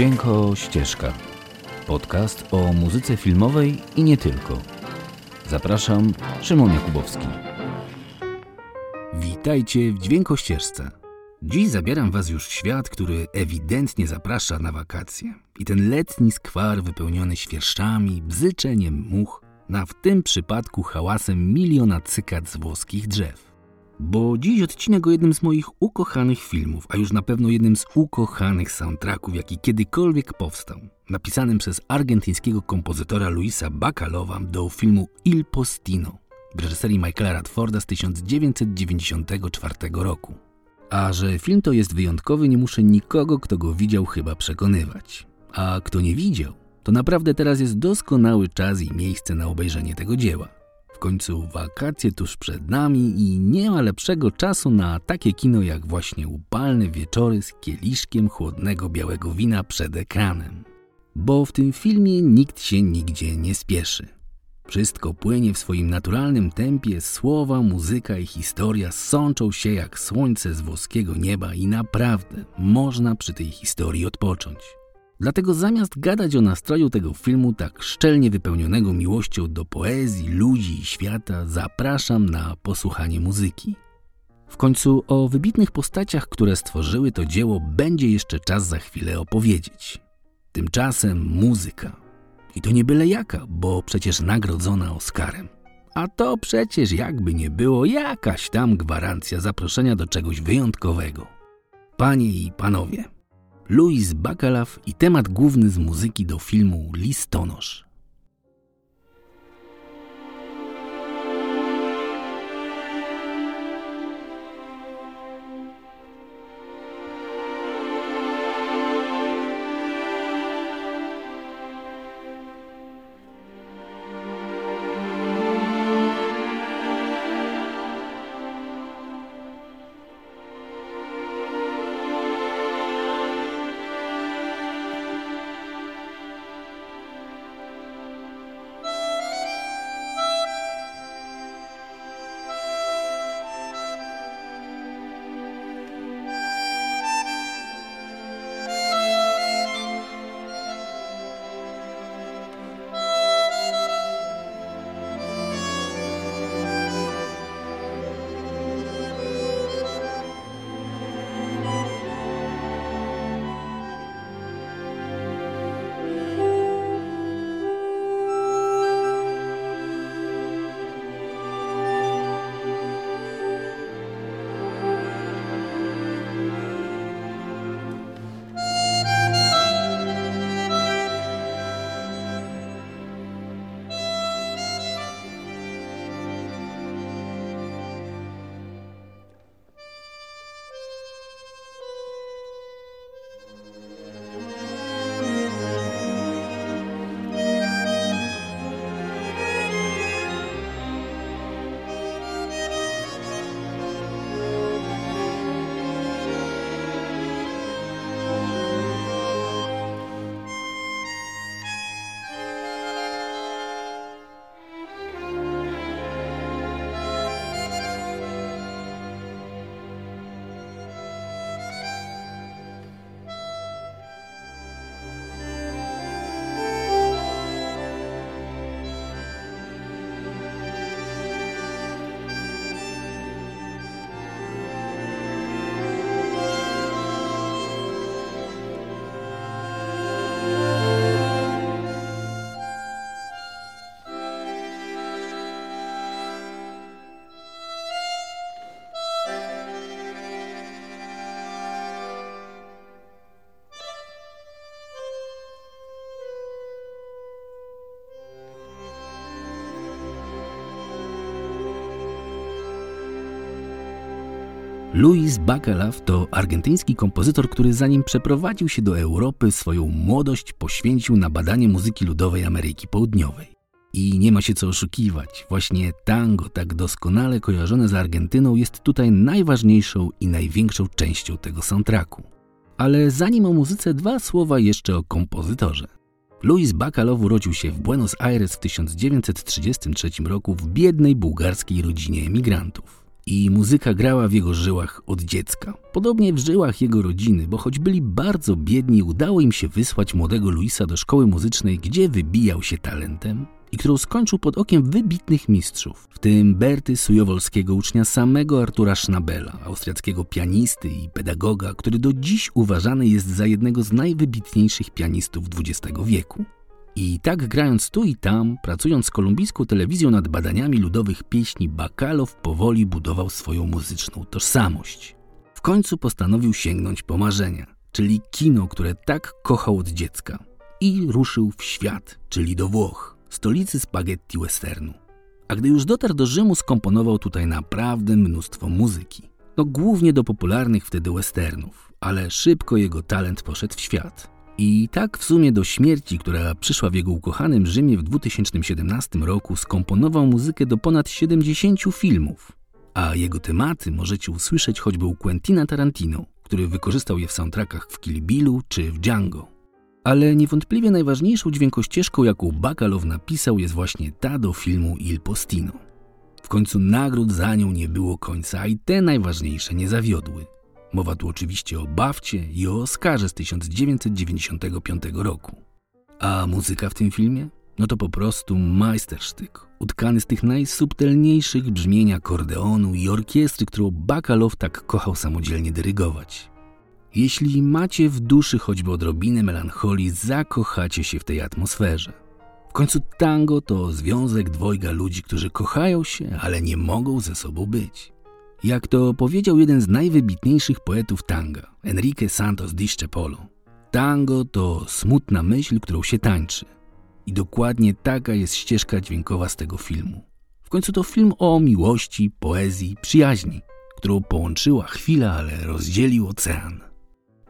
Dźwięko Ścieżka. Podcast o muzyce filmowej i nie tylko. Zapraszam, Szymon Jakubowski. Witajcie w Dźwięko Ścieżce. Dziś zabieram Was już w świat, który ewidentnie zaprasza na wakacje. I ten letni skwar wypełniony świerszczami, bzyczeniem much, na w tym przypadku hałasem miliona cykad z włoskich drzew bo dziś odcinek o jednym z moich ukochanych filmów, a już na pewno jednym z ukochanych soundtracków, jaki kiedykolwiek powstał, napisanym przez argentyńskiego kompozytora Luisa Bacalowa do filmu Il Postino w reżyserii Michaela Radforda z 1994 roku. A że film to jest wyjątkowy, nie muszę nikogo, kto go widział, chyba przekonywać. A kto nie widział, to naprawdę teraz jest doskonały czas i miejsce na obejrzenie tego dzieła końcu wakacje tuż przed nami i nie ma lepszego czasu na takie kino jak właśnie upalne wieczory z kieliszkiem chłodnego białego wina przed ekranem. Bo w tym filmie nikt się nigdzie nie spieszy. Wszystko płynie w swoim naturalnym tempie, słowa, muzyka i historia sączą się jak słońce z włoskiego nieba i naprawdę można przy tej historii odpocząć. Dlatego zamiast gadać o nastroju tego filmu tak szczelnie wypełnionego miłością do poezji, ludzi i świata, zapraszam na posłuchanie muzyki. W końcu o wybitnych postaciach, które stworzyły to dzieło, będzie jeszcze czas za chwilę opowiedzieć. Tymczasem muzyka. I to nie byle jaka, bo przecież nagrodzona Oscarem. A to przecież jakby nie było jakaś tam gwarancja zaproszenia do czegoś wyjątkowego. Panie i panowie, Louis Bacalaf i temat główny z muzyki do filmu Listonosz. Luis Bacalaf to argentyński kompozytor, który zanim przeprowadził się do Europy, swoją młodość poświęcił na badanie muzyki ludowej Ameryki Południowej. I nie ma się co oszukiwać, właśnie tango, tak doskonale kojarzone z Argentyną, jest tutaj najważniejszą i największą częścią tego soundtracku. Ale zanim o muzyce, dwa słowa jeszcze o kompozytorze. Luis Bacalov urodził się w Buenos Aires w 1933 roku w biednej bułgarskiej rodzinie emigrantów i muzyka grała w jego żyłach od dziecka. Podobnie w żyłach jego rodziny, bo choć byli bardzo biedni, udało im się wysłać młodego Luisa do szkoły muzycznej, gdzie wybijał się talentem i którą skończył pod okiem wybitnych mistrzów, w tym Berty Sujowolskiego, ucznia samego Artura Schnabela, austriackiego pianisty i pedagoga, który do dziś uważany jest za jednego z najwybitniejszych pianistów XX wieku. I tak grając tu i tam, pracując z kolumbijską telewizją nad badaniami ludowych pieśni, Bakalow powoli budował swoją muzyczną tożsamość. W końcu postanowił sięgnąć po marzenia, czyli kino, które tak kochał od dziecka. I ruszył w świat, czyli do Włoch, stolicy spaghetti westernu. A gdy już dotarł do Rzymu, skomponował tutaj naprawdę mnóstwo muzyki. No głównie do popularnych wtedy westernów, ale szybko jego talent poszedł w świat. I tak w sumie do śmierci, która przyszła w jego ukochanym Rzymie w 2017 roku, skomponował muzykę do ponad 70 filmów. A jego tematy możecie usłyszeć choćby u Quentina Tarantino, który wykorzystał je w soundtrackach w Kill Billu czy w Django. Ale niewątpliwie najważniejszą dźwiękościeżką, jaką Bakalow napisał, jest właśnie ta do filmu Il Postino. W końcu nagród za nią nie było końca, i te najważniejsze nie zawiodły. Mowa tu oczywiście o Bawcie i o Oscarze z 1995 roku. A muzyka w tym filmie? No to po prostu majstersztyk, utkany z tych najsubtelniejszych brzmień akordeonu i orkiestry, którą Bakalow tak kochał samodzielnie dyrygować. Jeśli macie w duszy choćby odrobinę melancholii, zakochacie się w tej atmosferze. W końcu tango to związek dwojga ludzi, którzy kochają się, ale nie mogą ze sobą być. Jak to powiedział jeden z najwybitniejszych poetów tanga, Enrique Santos Discepolo, tango to smutna myśl, którą się tańczy. I dokładnie taka jest ścieżka dźwiękowa z tego filmu. W końcu to film o miłości, poezji, przyjaźni, którą połączyła chwila, ale rozdzielił ocean.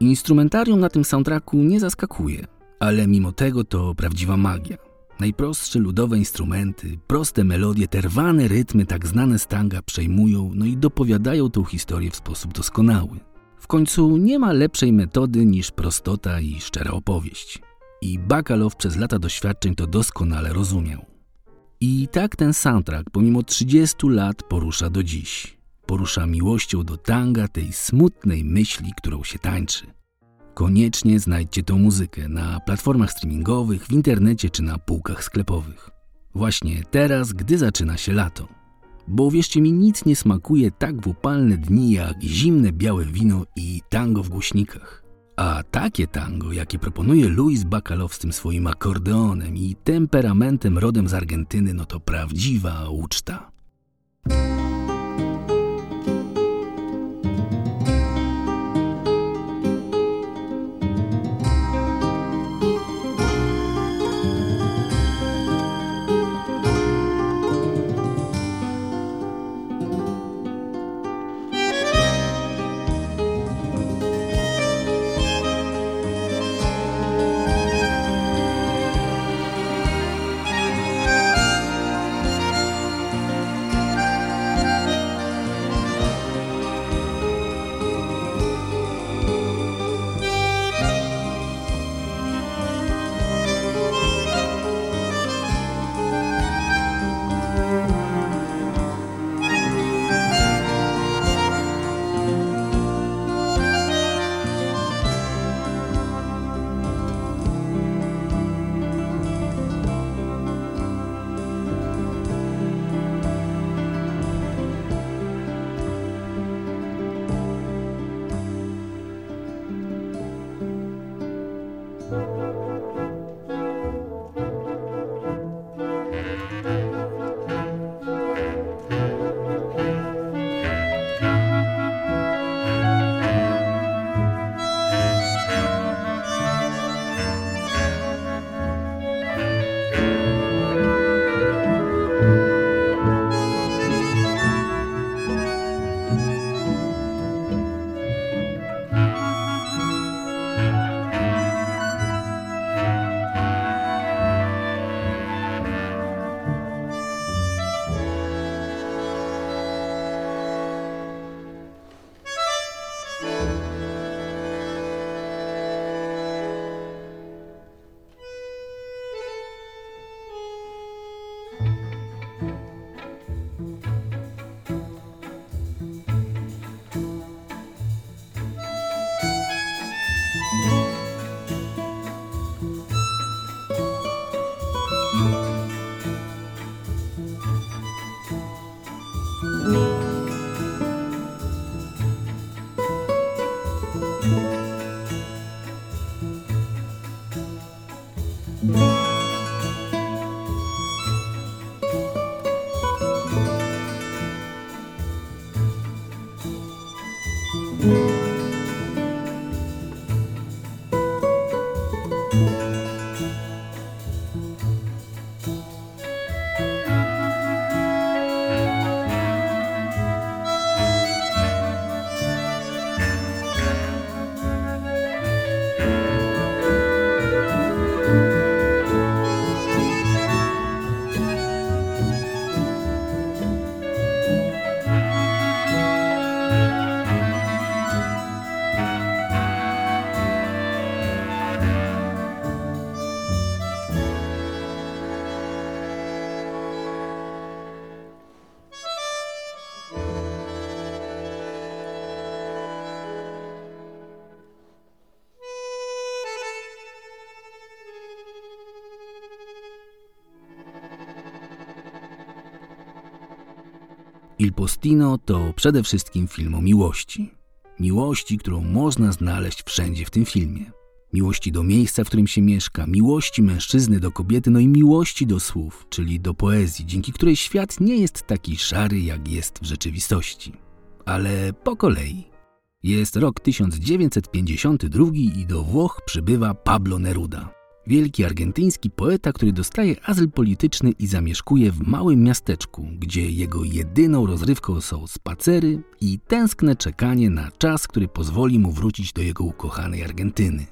Instrumentarium na tym soundtracku nie zaskakuje, ale mimo tego to prawdziwa magia. Najprostsze ludowe instrumenty, proste melodie, terwane rytmy tak znane z tanga przejmują, no i dopowiadają tą historię w sposób doskonały. W końcu nie ma lepszej metody niż prostota i szczera opowieść. I Bakalow przez lata doświadczeń to doskonale rozumiał. I tak ten soundtrack pomimo 30 lat porusza do dziś. Porusza miłością do tanga, tej smutnej myśli, którą się tańczy. Koniecznie znajdźcie tą muzykę na platformach streamingowych, w internecie czy na półkach sklepowych. Właśnie teraz, gdy zaczyna się lato. Bo wierzcie mi, nic nie smakuje tak w upalne dni jak zimne białe wino i tango w głośnikach. A takie tango, jakie proponuje Luis Bacalow z tym swoim akordeonem i temperamentem rodem z Argentyny, no to prawdziwa uczta. Il Postino to przede wszystkim film o miłości. Miłości, którą można znaleźć wszędzie w tym filmie. Miłości do miejsca, w którym się mieszka, miłości mężczyzny do kobiety, no i miłości do słów, czyli do poezji, dzięki której świat nie jest taki szary, jak jest w rzeczywistości. Ale po kolei. Jest rok 1952 i do Włoch przybywa Pablo Neruda. Wielki argentyński poeta, który dostaje azyl polityczny i zamieszkuje w małym miasteczku, gdzie jego jedyną rozrywką są spacery i tęskne czekanie na czas, który pozwoli mu wrócić do jego ukochanej Argentyny.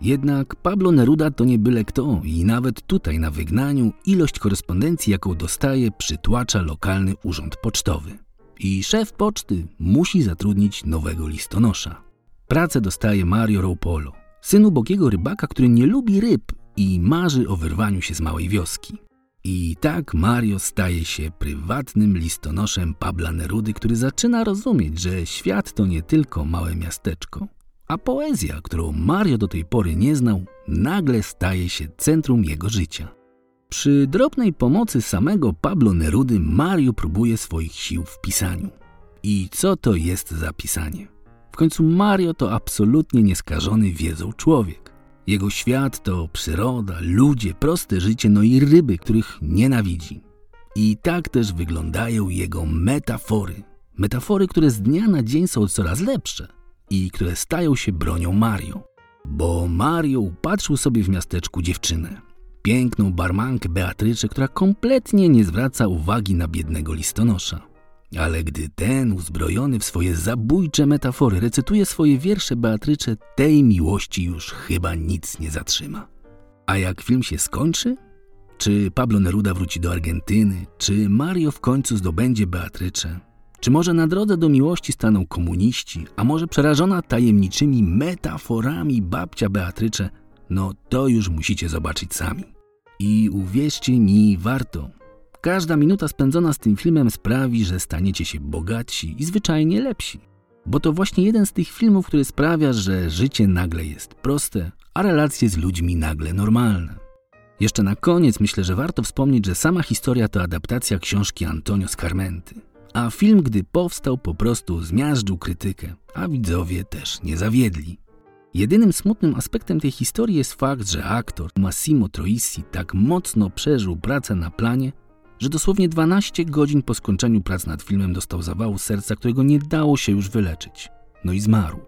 Jednak Pablo Neruda to nie byle kto i nawet tutaj na wygnaniu ilość korespondencji, jaką dostaje, przytłacza lokalny urząd pocztowy. I szef poczty musi zatrudnić nowego listonosza. Pracę dostaje Mario Roupolo, syn ubogiego rybaka, który nie lubi ryb i marzy o wyrwaniu się z małej wioski. I tak Mario staje się prywatnym listonoszem Pabla Nerudy, który zaczyna rozumieć, że świat to nie tylko małe miasteczko, a poezja, którą Mario do tej pory nie znał, nagle staje się centrum jego życia. Przy drobnej pomocy samego Pablo Nerudy Mario próbuje swoich sił w pisaniu. I co to jest za pisanie? Końcu Mario to absolutnie nieskażony wiedzą człowiek. Jego świat to przyroda, ludzie, proste życie, no i ryby, których nienawidzi. I tak też wyglądają jego metafory. Metafory, które z dnia na dzień są coraz lepsze i które stają się bronią Mario. Bo Mario upatrzył sobie w miasteczku dziewczynę. Piękną barmankę Beatrycze, która kompletnie nie zwraca uwagi na biednego listonosza. Ale gdy ten, uzbrojony w swoje zabójcze metafory, recytuje swoje wiersze Beatrycze, tej miłości już chyba nic nie zatrzyma. A jak film się skończy? Czy Pablo Neruda wróci do Argentyny? Czy Mario w końcu zdobędzie Beatrycze? Czy może na drodze do miłości staną komuniści? A może przerażona tajemniczymi metaforami babcia Beatrycze? No to już musicie zobaczyć sami. I uwierzcie mi, warto. Każda minuta spędzona z tym filmem sprawi, że staniecie się bogatsi i zwyczajnie lepsi. Bo to właśnie jeden z tych filmów, który sprawia, że życie nagle jest proste, a relacje z ludźmi nagle normalne. Jeszcze na koniec myślę, że warto wspomnieć, że sama historia to adaptacja książki Antonio Scarmenty. A film, gdy powstał, po prostu zmiażdżył krytykę, a widzowie też nie zawiedli. Jedynym smutnym aspektem tej historii jest fakt, że aktor Massimo Troisi tak mocno przeżył pracę na planie, że dosłownie 12 godzin po skończeniu prac nad filmem dostał zawału serca, którego nie dało się już wyleczyć. No i zmarł.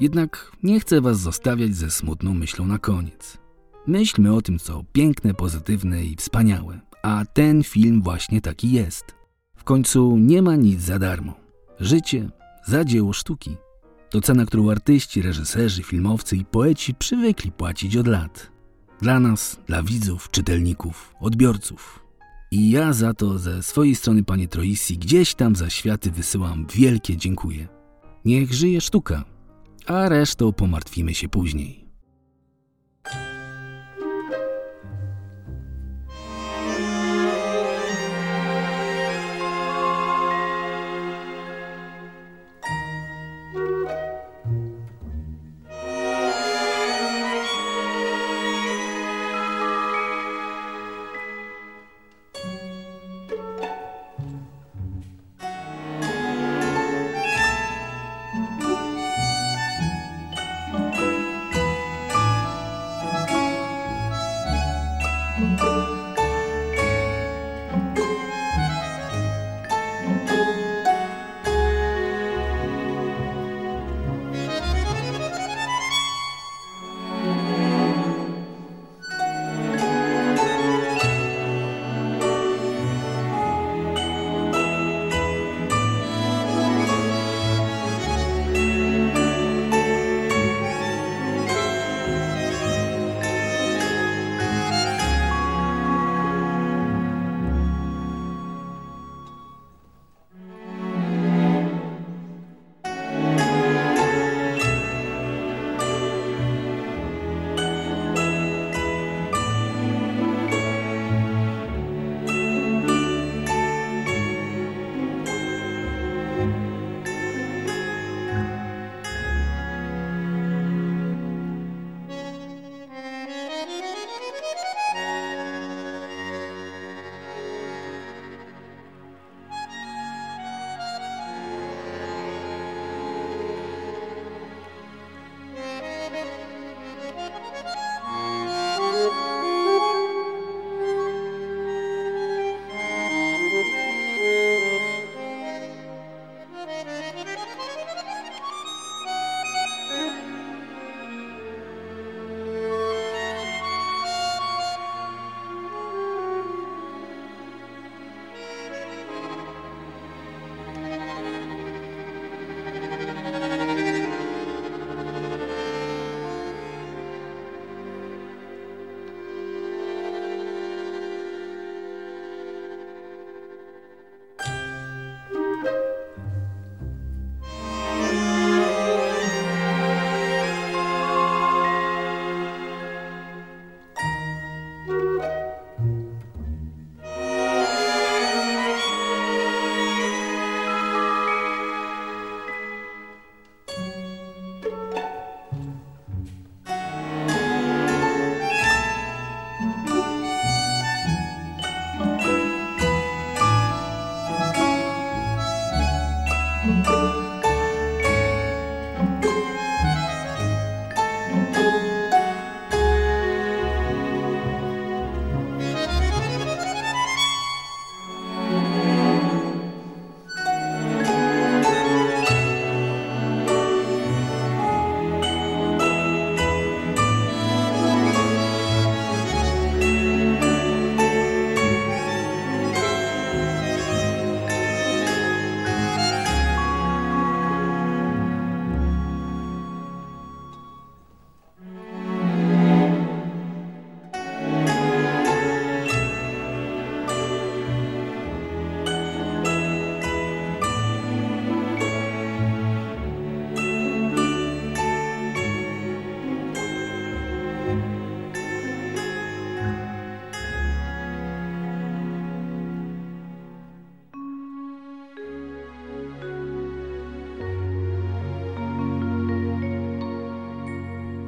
Jednak nie chcę was zostawiać ze smutną myślą na koniec. Myślmy o tym, co piękne, pozytywne i wspaniałe, a ten film właśnie taki jest. W końcu nie ma nic za darmo. Życie za dzieło sztuki. To cena, którą artyści, reżyserzy, filmowcy i poeci przywykli płacić od lat. Dla nas, dla widzów, czytelników, odbiorców. I ja za to ze swojej strony, panie Troisi, gdzieś tam za światy wysyłam wielkie dziękuję. Niech żyje sztuka, a resztą pomartwimy się później.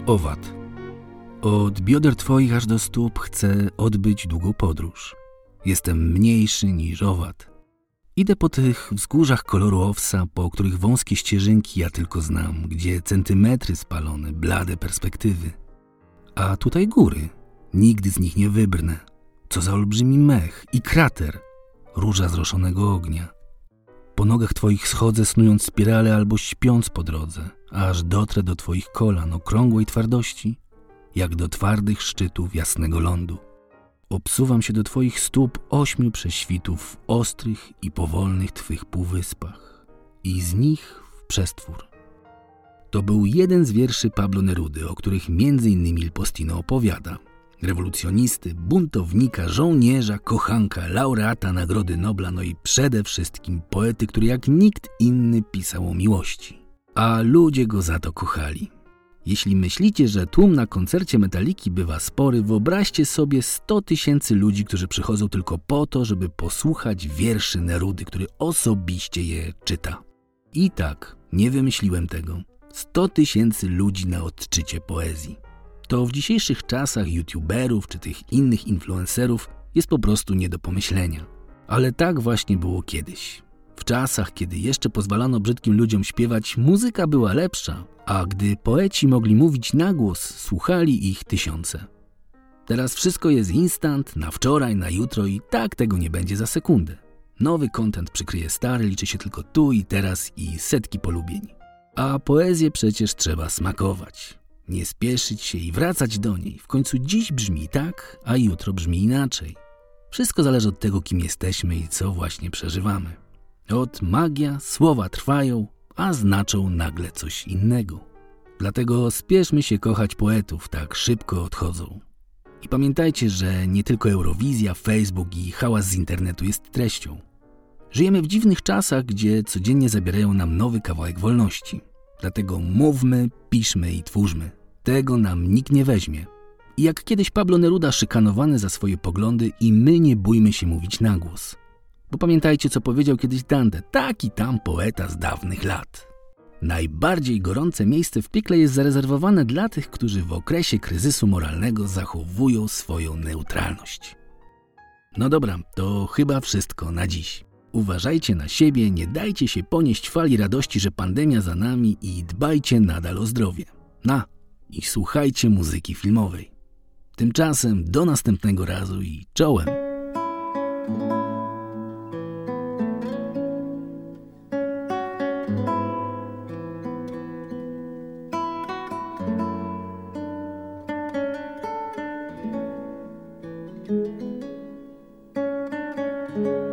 Owad. Od bioder twoich aż do stóp chcę odbyć długą podróż. Jestem mniejszy niż owad. Idę po tych wzgórzach koloru owsa, po których wąskie ścieżynki ja tylko znam, gdzie centymetry spalone, blade perspektywy. A tutaj góry. Nigdy z nich nie wybrnę. Co za olbrzymi mech i krater, róża zroszonego ognia. Po nogach twoich schodzę, snując spirale albo śpiąc po drodze, aż dotrę do twoich kolan okrągłej twardości, jak do twardych szczytów jasnego lądu. Obsuwam się do twoich stóp ośmiu prześwitów w ostrych i powolnych twych półwyspach i z nich w przestwór. To był jeden z wierszy Pablo Nerudy, o których innymi Il Postino opowiada – rewolucjonisty, buntownika, żołnierza, kochanka, laureata Nagrody Nobla, no i przede wszystkim poety, który jak nikt inny pisał o miłości. A ludzie go za to kochali. Jeśli myślicie, że tłum na koncercie Metaliki bywa spory, wyobraźcie sobie 100 tysięcy ludzi, którzy przychodzą tylko po to, żeby posłuchać wierszy Nerudy, który osobiście je czyta. I tak, nie wymyśliłem tego. 100 tysięcy ludzi na odczycie poezji to w dzisiejszych czasach youtuberów czy tych innych influencerów jest po prostu nie do pomyślenia. Ale tak właśnie było kiedyś. W czasach, kiedy jeszcze pozwalano brzydkim ludziom śpiewać, muzyka była lepsza, a gdy poeci mogli mówić na głos, słuchali ich tysiące. Teraz wszystko jest instant, na wczoraj, na jutro i tak tego nie będzie za sekundę. Nowy kontent przykryje stary, liczy się tylko tu i teraz i setki polubień. A poezję przecież trzeba smakować nie spieszyć się i wracać do niej. W końcu dziś brzmi tak, a jutro brzmi inaczej. Wszystko zależy od tego, kim jesteśmy i co właśnie przeżywamy. Od magia słowa trwają, a znaczą nagle coś innego. Dlatego spieszmy się kochać poetów, tak szybko odchodzą. I pamiętajcie, że nie tylko Eurowizja, Facebook i hałas z internetu jest treścią. Żyjemy w dziwnych czasach, gdzie codziennie zabierają nam nowy kawałek wolności. Dlatego mówmy, piszmy i twórzmy. Tego nam nikt nie weźmie. I jak kiedyś Pablo Neruda szykanowany za swoje poglądy i my nie bójmy się mówić na głos. Bo pamiętajcie, co powiedział kiedyś Dante, taki tam poeta z dawnych lat. Najbardziej gorące miejsce w piekle jest zarezerwowane dla tych, którzy w okresie kryzysu moralnego zachowują swoją neutralność. No dobra, to chyba wszystko na dziś. Uważajcie na siebie, nie dajcie się ponieść fali radości, że pandemia za nami i dbajcie nadal o zdrowie. Na i słuchajcie muzyki filmowej. Tymczasem do następnego razu i czołem! thank you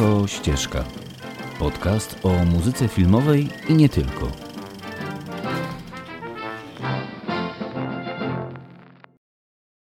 Dźwięko Ścieżka. Podcast o muzyce filmowej i nie tylko.